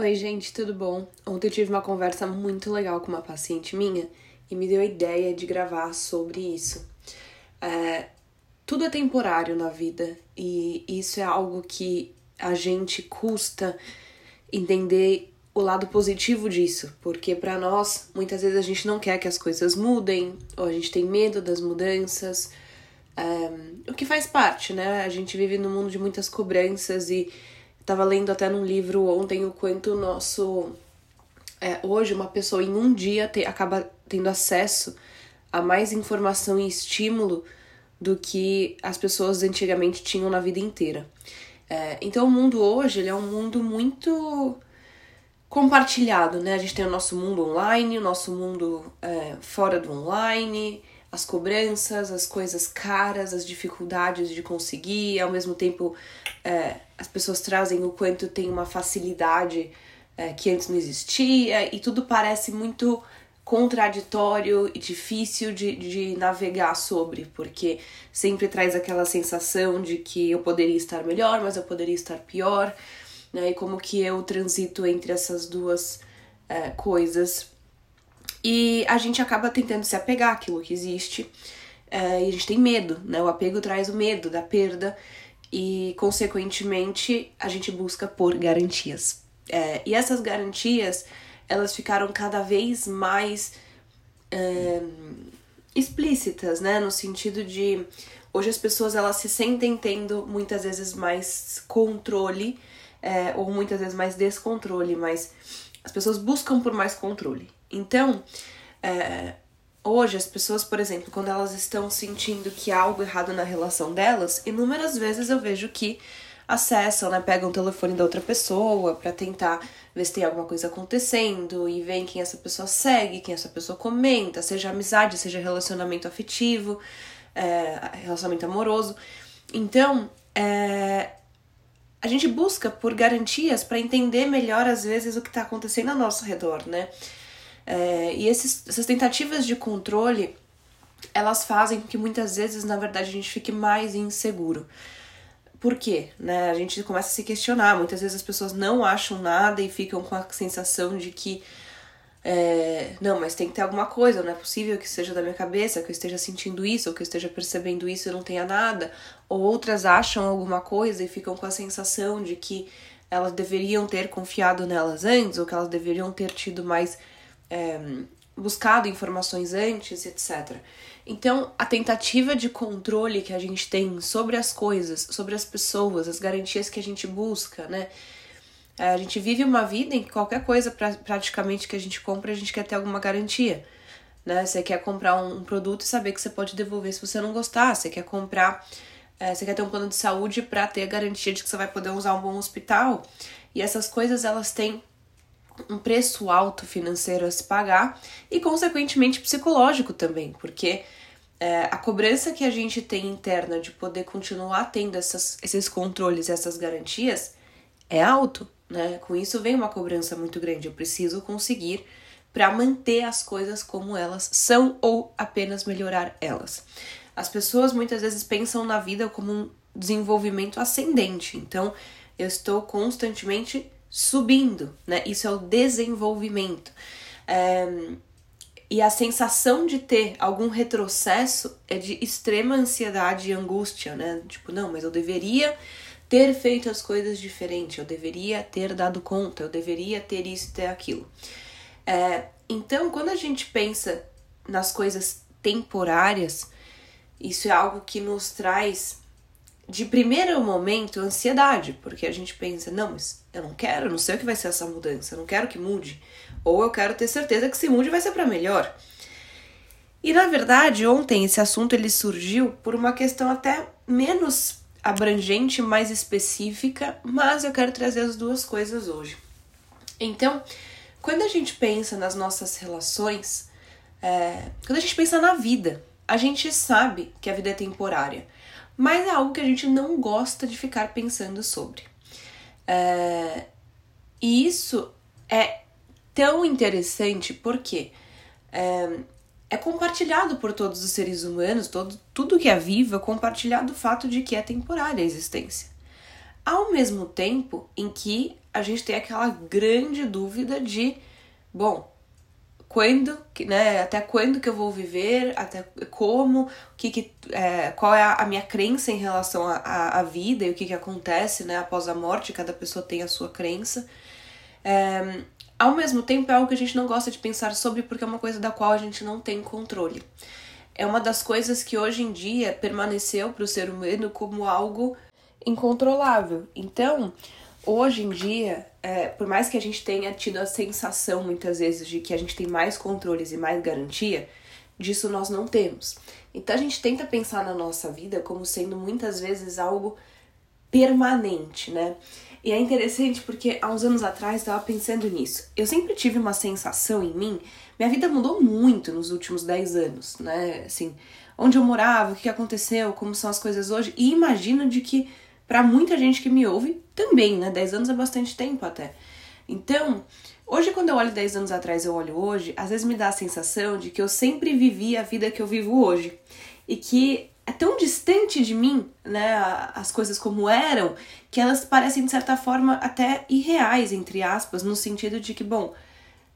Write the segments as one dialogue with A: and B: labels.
A: Oi, gente, tudo bom? Ontem eu tive uma conversa muito legal com uma paciente minha e me deu a ideia de gravar sobre isso. É, tudo é temporário na vida e isso é algo que a gente custa entender o lado positivo disso, porque para nós muitas vezes a gente não quer que as coisas mudem ou a gente tem medo das mudanças, é, o que faz parte, né? A gente vive num mundo de muitas cobranças e Tava lendo até num livro ontem o quanto nosso. É, hoje, uma pessoa em um dia te, acaba tendo acesso a mais informação e estímulo do que as pessoas antigamente tinham na vida inteira. É, então, o mundo hoje ele é um mundo muito compartilhado, né? A gente tem o nosso mundo online, o nosso mundo é, fora do online, as cobranças, as coisas caras, as dificuldades de conseguir, ao mesmo tempo é, as pessoas trazem o quanto tem uma facilidade é, que antes não existia, e tudo parece muito contraditório e difícil de, de navegar sobre, porque sempre traz aquela sensação de que eu poderia estar melhor, mas eu poderia estar pior, né? E como que eu transito entre essas duas é, coisas e a gente acaba tentando se apegar àquilo que existe. É, e a gente tem medo, né? O apego traz o medo da perda e, consequentemente, a gente busca por garantias. É, e essas garantias, elas ficaram cada vez mais é, explícitas, né? No sentido de hoje as pessoas elas se sentem tendo muitas vezes mais controle é, ou muitas vezes mais descontrole, mas as pessoas buscam por mais controle. Então, é, hoje as pessoas, por exemplo, quando elas estão sentindo que há algo errado na relação delas, inúmeras vezes eu vejo que acessam, né, pegam o telefone da outra pessoa para tentar ver se tem alguma coisa acontecendo e veem quem essa pessoa segue, quem essa pessoa comenta, seja amizade, seja relacionamento afetivo, é, relacionamento amoroso. Então, é, a gente busca por garantias para entender melhor às vezes o que está acontecendo ao nosso redor, né? É, e esses, essas tentativas de controle, elas fazem com que muitas vezes, na verdade, a gente fique mais inseguro. Por quê? Né? A gente começa a se questionar. Muitas vezes as pessoas não acham nada e ficam com a sensação de que é, não, mas tem que ter alguma coisa, não é possível que seja da minha cabeça, que eu esteja sentindo isso, ou que eu esteja percebendo isso e não tenha nada. Ou outras acham alguma coisa e ficam com a sensação de que elas deveriam ter confiado nelas antes, ou que elas deveriam ter tido mais é, buscado informações antes, etc. Então, a tentativa de controle que a gente tem sobre as coisas, sobre as pessoas, as garantias que a gente busca, né? É, a gente vive uma vida em que qualquer coisa pra, praticamente que a gente compra, a gente quer ter alguma garantia. Né? Você quer comprar um, produto e saber que você pode devolver se você não gostar. Você quer comprar, é, você quer ter um plano de saúde para ter a garantia de que você vai poder usar um bom hospital. E essas coisas elas têm um preço alto financeiro a se pagar e, consequentemente, psicológico também, porque é, a cobrança que a gente tem interna de poder continuar tendo essas, esses controles, essas garantias, é alto, né? Com isso vem uma cobrança muito grande. Eu preciso conseguir para manter as coisas como elas são ou apenas melhorar elas. As pessoas muitas vezes pensam na vida como um desenvolvimento ascendente, então eu estou constantemente subindo, né? Isso é o desenvolvimento. É, e a sensação de ter algum retrocesso é de extrema ansiedade e angústia, né? Tipo, não, mas eu deveria ter feito as coisas diferente, eu deveria ter dado conta, eu deveria ter isso, ter aquilo. É, então, quando a gente pensa nas coisas temporárias, isso é algo que nos traz de primeiro momento, ansiedade, porque a gente pensa, não, mas eu não quero, eu não sei o que vai ser essa mudança, eu não quero que mude. Ou eu quero ter certeza que se mude vai ser para melhor. E na verdade, ontem esse assunto ele surgiu por uma questão até menos abrangente, mais específica, mas eu quero trazer as duas coisas hoje. Então, quando a gente pensa nas nossas relações, é, quando a gente pensa na vida, a gente sabe que a vida é temporária mas é algo que a gente não gosta de ficar pensando sobre. É, e isso é tão interessante porque é, é, compartilhado por todos os seres humanos, todo, tudo que é vivo é compartilhado o fato de que é temporária a existência. Ao mesmo tempo em que a gente tem aquela grande dúvida de, bom, quando, né, até quando que eu vou viver, até como, o que, que é, qual é a, minha crença em relação à vida e o que, que acontece né, após a morte, cada pessoa tem a sua crença. É, ao mesmo tempo, é algo que a gente não gosta de pensar sobre porque é uma coisa da qual a gente não tem controle. É uma das coisas que hoje em dia permaneceu para o ser humano como algo incontrolável. Então, hoje em dia, é, por mais que a gente tenha tido a sensação muitas vezes de que a gente tem mais controles e mais garantia, disso nós não temos. Então a gente tenta pensar na nossa vida como sendo muitas vezes algo permanente, né? E é interessante porque há uns anos atrás eu estava pensando nisso. Eu sempre tive uma sensação em mim, minha vida mudou muito nos últimos 10 anos, né? Assim, onde eu morava, o que aconteceu, como são as coisas hoje, e imagino de que para muita gente que me ouve também, né? 10 anos é bastante tempo até. Então, hoje quando eu olho 10 anos atrás, eu olho hoje, às vezes me dá a sensação de que eu sempre vivi a vida que eu vivo hoje. E que é tão distante de mim, né, as coisas como eram, que elas parecem de certa forma até irreais, entre aspas, no sentido de que, bom,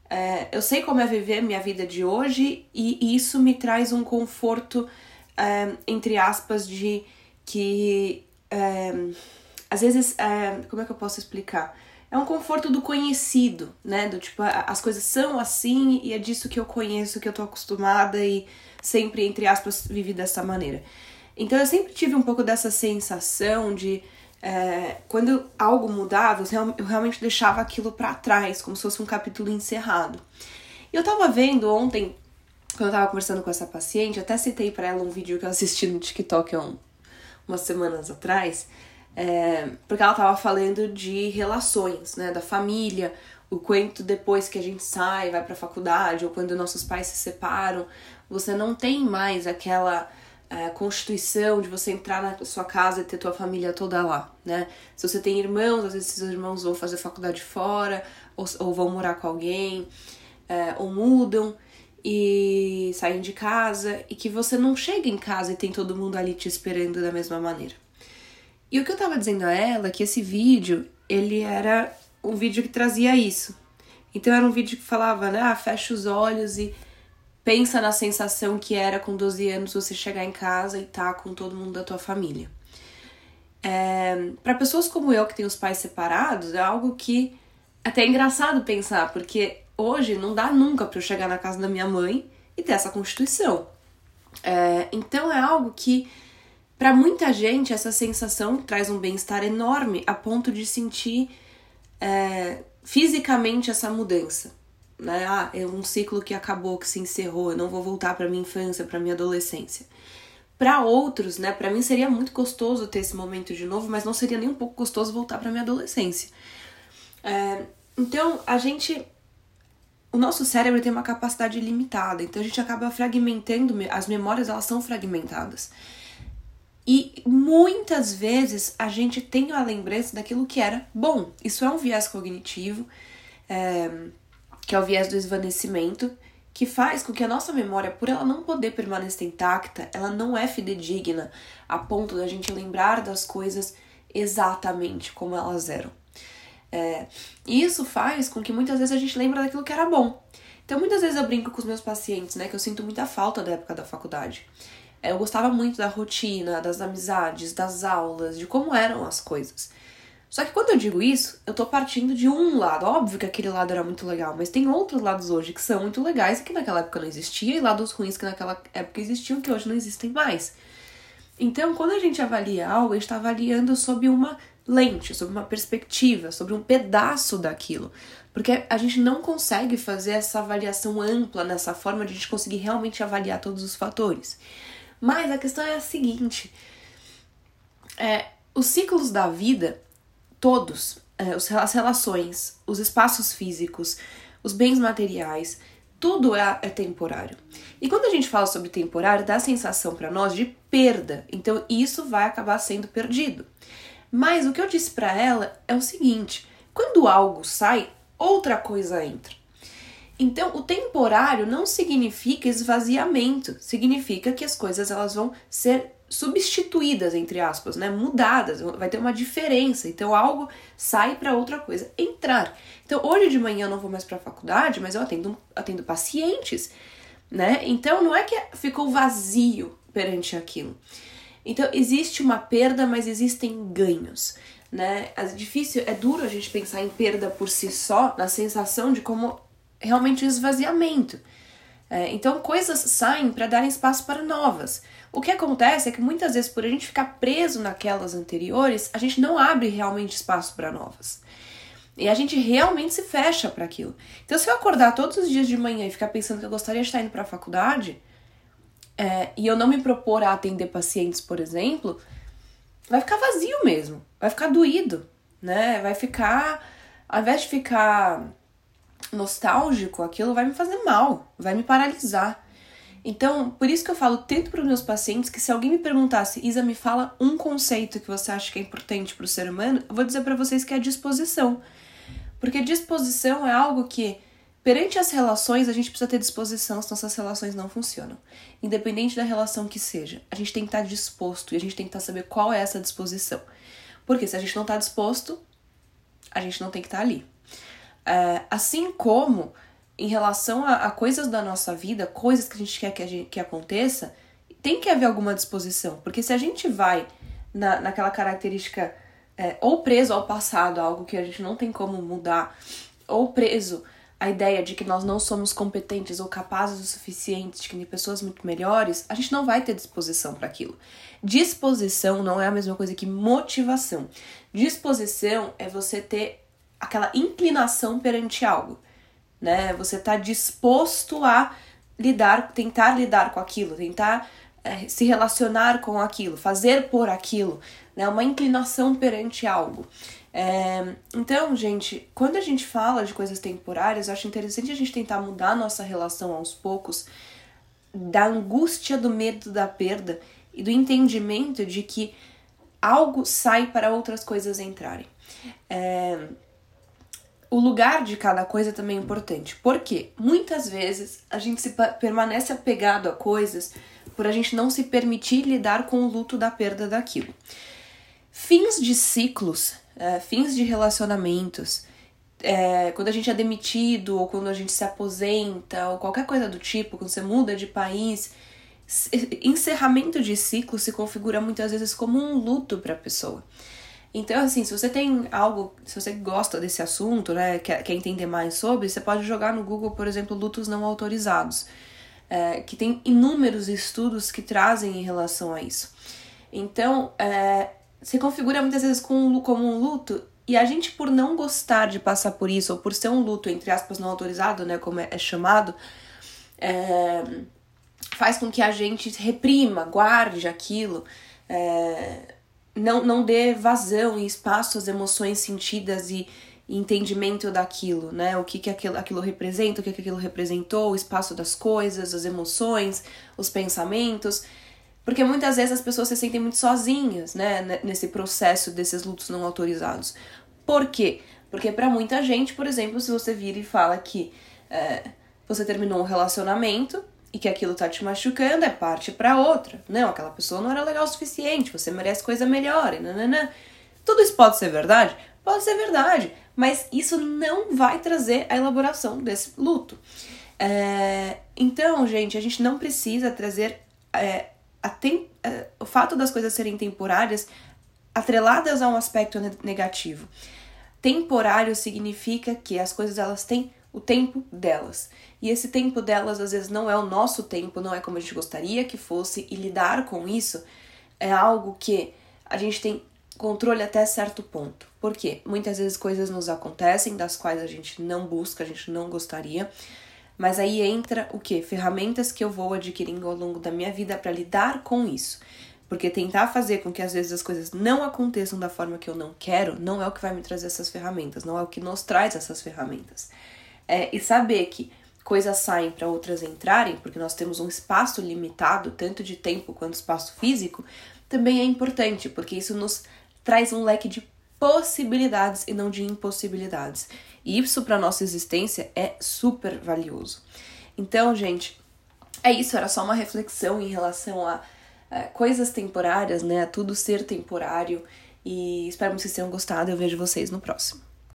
A: é, eu sei como é viver minha vida de hoje e isso me traz um conforto, é, entre aspas, de que é, às vezes, é, como é que eu posso explicar? É um conforto do conhecido, né? Do tipo, as coisas são assim e é disso que eu conheço, que eu tô acostumada e sempre, entre aspas, vivi dessa maneira. Então eu sempre tive um pouco dessa sensação de é, quando algo mudava, eu realmente deixava aquilo para trás, como se fosse um capítulo encerrado. E eu tava vendo ontem, quando eu tava conversando com essa paciente, até citei para ela um vídeo que eu assisti no TikTok há um, umas semanas atrás, é, porque ela tava falando de relações, né, da família, o quanto depois que a gente sai, vai pra faculdade, ou quando nossos pais se separam, você não tem mais aquela é, constituição de você entrar na sua casa e ter tua família toda lá, né? Se você tem irmãos, às vezes esses irmãos vão fazer faculdade fora, ou, ou vão morar com alguém, é, ou mudam e saem de casa e que você não chega em casa e tem todo mundo ali te esperando da mesma maneira. E o que eu tava dizendo a ela é que esse vídeo, ele era um vídeo que trazia isso. Então era um vídeo que falava, né, ah, fecha os olhos e pensa na sensação que era com 12 anos você chegar em casa e tá com todo mundo da tua família. É, para pessoas como eu que tem os pais separados, é algo que até é engraçado pensar, porque hoje não dá nunca para eu chegar na casa da minha mãe e ter essa constituição. É, então é algo que para muita gente essa sensação traz um bem-estar enorme a ponto de sentir é, fisicamente essa mudança. Né? Ah, é um ciclo que acabou, que se encerrou, eu não vou voltar para minha infância, para minha adolescência. Para outros, né, para mim seria muito gostoso ter esse momento de novo, mas não seria nem um pouco gostoso voltar para minha adolescência. É, então, a gente o nosso cérebro tem uma capacidade limitada, então a gente acaba fragmentando, as memórias elas são fragmentadas. E muitas vezes a gente tem a lembrança daquilo que era bom. Isso é um viés cognitivo, é, que é o viés do esvanecimento, que faz com que a nossa memória, por ela não poder permanecer intacta, ela não é fidedigna a ponto da gente lembrar das coisas exatamente como elas eram. É, isso faz com que muitas vezes a gente lembra daquilo que era bom. Então, muitas vezes eu brinco com os meus pacientes, né, que eu sinto muita falta da época da faculdade. É, eu gostava muito da rotina, das amizades, das aulas, de como eram as coisas. Só que quando eu digo isso, eu tô partindo de um lado. Óbvio que aquele lado era muito legal, mas tem outros lados hoje que são muito legais e que naquela época não existia, e lados ruins que naquela época existiam que hoje não existem mais. Então, quando a gente avalia algo, a gente está avaliando sob uma lente, sobre uma perspectiva, sobre um pedaço daquilo. Porque a gente não consegue fazer essa avaliação ampla nessa forma de a gente conseguir realmente avaliar todos os fatores. Mas a questão é a seguinte: é, os ciclos da vida, todos, é, as relações, os espaços físicos, os bens materiais, tudo é, é, temporário. E quando a gente fala sobre temporário, dá a sensação para nós de perda. Então isso vai acabar sendo perdido. Mas o que eu disse para ela é o seguinte: quando algo sai, outra coisa entra. Então, o temporário não significa esvaziamento, significa que as coisas elas vão ser substituídas, entre aspas, né? Mudadas, vai ter uma diferença. Então algo sai para outra coisa entrar. Então hoje de manhã eu não vou mais para a faculdade, mas eu atendo, atendo pacientes, né? Então não é que ficou vazio perante aquilo. Então existe uma perda, mas existem ganhos, né? É difícil, é duro a gente pensar em perda por si só, na sensação de como realmente um esvaziamento. É, então coisas saem para dar espaço para novas. O que acontece é que muitas vezes, por a gente ficar preso naquelas anteriores, a gente não abre realmente espaço para novas. E a gente realmente se fecha para aquilo. Então, se eu acordar todos os dias de manhã e ficar pensando que eu gostaria de estar indo para a faculdade, é, e eu não me propor a atender pacientes, por exemplo, vai ficar vazio mesmo. Vai ficar doído, né? Vai ficar. Ao invés de ficar nostálgico, aquilo vai me fazer mal, vai me paralisar. Então, por isso que eu falo tanto para os meus pacientes que se alguém me perguntasse, Isa, me fala um conceito que você acha que é importante para o ser humano, eu vou dizer para vocês que é a disposição. Porque disposição é algo que, perante as relações, a gente precisa ter disposição, senão essas relações não funcionam. Independente da relação que seja, a gente tem que estar disposto e a gente tem que estar saber qual é essa disposição. Porque se a gente não está disposto, a gente não tem que estar ali. É, assim como em relação a, a, coisas da nossa vida, coisas que a gente quer que, gente, que aconteça, tem que haver alguma disposição. Porque se a gente vai na, naquela característica é, ou preso ao passado, algo que a gente não tem como mudar, ou preso à ideia de que nós não somos competentes ou capazes o suficiente, de que tem pessoas muito melhores, a gente não vai ter disposição para aquilo. Disposição não é a mesma coisa que motivação. Disposição é você ter aquela inclinação perante algo né? Você tá disposto a lidar, tentar lidar com aquilo, tentar é, se relacionar com aquilo, fazer por aquilo, né? Uma inclinação perante algo. É, então, gente, quando a gente fala de coisas temporárias, eu acho interessante a gente tentar mudar a nossa relação aos poucos da angústia, do medo da perda e do entendimento de que algo sai para outras coisas entrarem. É, o lugar de cada coisa também é importante. Porque muitas vezes a gente se permanece apegado a coisas por a gente não se permitir lidar com o luto da perda daquilo. Fins de ciclos, é, fins de relacionamentos, é, quando a gente é demitido ou quando a gente se aposenta ou qualquer coisa do tipo, quando você muda de país, encerramento de ciclo se configura muitas vezes como um luto para a pessoa. Então, assim, se você tem algo, se você gosta desse assunto, né, quer, quer entender mais sobre, você pode jogar no Google, por exemplo, lutos não autorizados, é, que tem inúmeros estudos que trazem em relação a isso. Então, é, se configura muitas vezes com, como um luto, e a gente, por não gostar de passar por isso, ou por ser um luto, entre aspas, não autorizado, né, como é, é chamado, é, faz com que a gente reprima, guarde aquilo. É, não, não dê vazão e espaço às emoções sentidas e, e entendimento daquilo, né? O que, que aquilo, aquilo representa, o que, que aquilo representou, o espaço das coisas, as emoções, os pensamentos. Porque muitas vezes as pessoas se sentem muito sozinhas, né? Nesse processo desses lutos não autorizados. Por quê? Porque para muita gente, por exemplo, se você vira e fala que é, você terminou um relacionamento e que aquilo tá te machucando é parte para outra. Não, aquela pessoa não era legal o suficiente, você merece coisa melhor e nananã. Tudo isso pode ser verdade? Pode ser verdade, mas isso não vai trazer a elaboração desse luto. É, então, gente, a gente não precisa trazer é, tem, é, o fato das coisas serem temporárias atreladas a um aspecto negativo. Temporário significa que as coisas elas têm o tempo delas. E esse tempo delas às vezes não é o nosso tempo, não é como a gente gostaria que fosse, e lidar com isso é algo que a gente tem controle até certo ponto. Por quê? Muitas vezes coisas nos acontecem das quais a gente não busca, a gente não gostaria. Mas aí entra o que? Ferramentas que eu vou adquirindo ao longo da minha vida para lidar com isso. Porque tentar fazer com que às vezes as coisas não aconteçam da forma que eu não quero não é o que vai me trazer essas ferramentas, não é o que nos traz essas ferramentas. É, e saber que coisas saem para outras entrarem, porque nós temos um espaço limitado, tanto de tempo quanto espaço físico, também é importante, porque isso nos traz um leque de possibilidades e não de impossibilidades. E isso para nossa existência é super valioso. Então, gente, é isso, era só uma reflexão em relação a é, coisas temporárias, né? Tudo ser temporário. E espero que vocês tenham gostado. Eu vejo vocês no próximo.